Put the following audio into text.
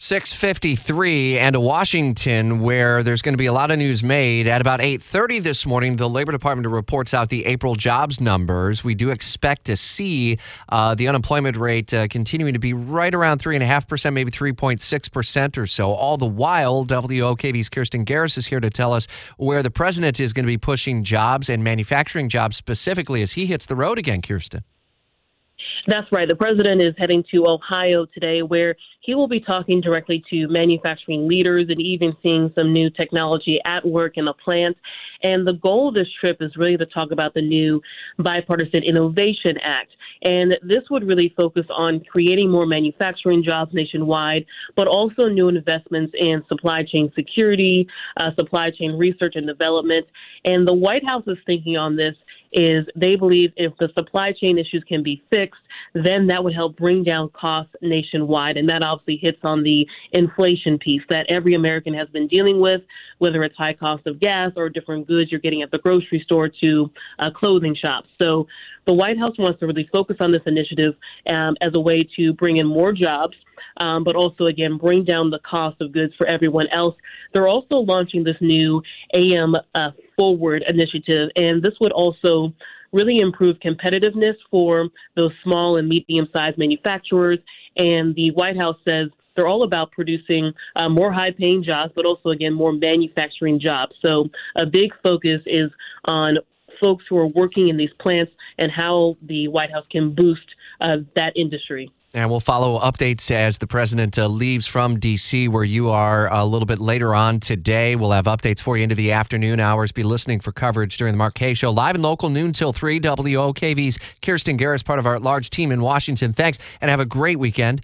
653 and Washington where there's going to be a lot of news made. At about 8:30 this morning the labor department reports out the April jobs numbers. We do expect to see uh, the unemployment rate uh, continuing to be right around 3.5% maybe 3.6% or so. All the while WOKV's Kirsten Garris is here to tell us where the president is going to be pushing jobs and manufacturing jobs specifically as he hits the road again Kirsten that's right. The president is heading to Ohio today, where he will be talking directly to manufacturing leaders and even seeing some new technology at work in the plant. And the goal of this trip is really to talk about the new Bipartisan Innovation Act. And this would really focus on creating more manufacturing jobs nationwide, but also new investments in supply chain security, uh, supply chain research and development. And the White House is thinking on this is they believe if the supply chain issues can be fixed, then that would help bring down costs nationwide. And that obviously hits on the inflation piece that every American has been dealing with, whether it's high cost of gas or different goods you're getting at the grocery store to uh, clothing shops. So the White House wants to really focus on this initiative um, as a way to bring in more jobs. Um, but also, again, bring down the cost of goods for everyone else. They're also launching this new AM uh, Forward initiative, and this would also really improve competitiveness for those small and medium sized manufacturers. And the White House says they're all about producing uh, more high paying jobs, but also, again, more manufacturing jobs. So a big focus is on folks who are working in these plants and how the White House can boost uh, that industry. And we'll follow updates as the president uh, leaves from D.C., where you are a little bit later on today. We'll have updates for you into the afternoon hours. Be listening for coverage during the Mark Kaye Show, live and local, noon till 3. WOKV's Kirsten Garris, part of our large team in Washington. Thanks, and have a great weekend.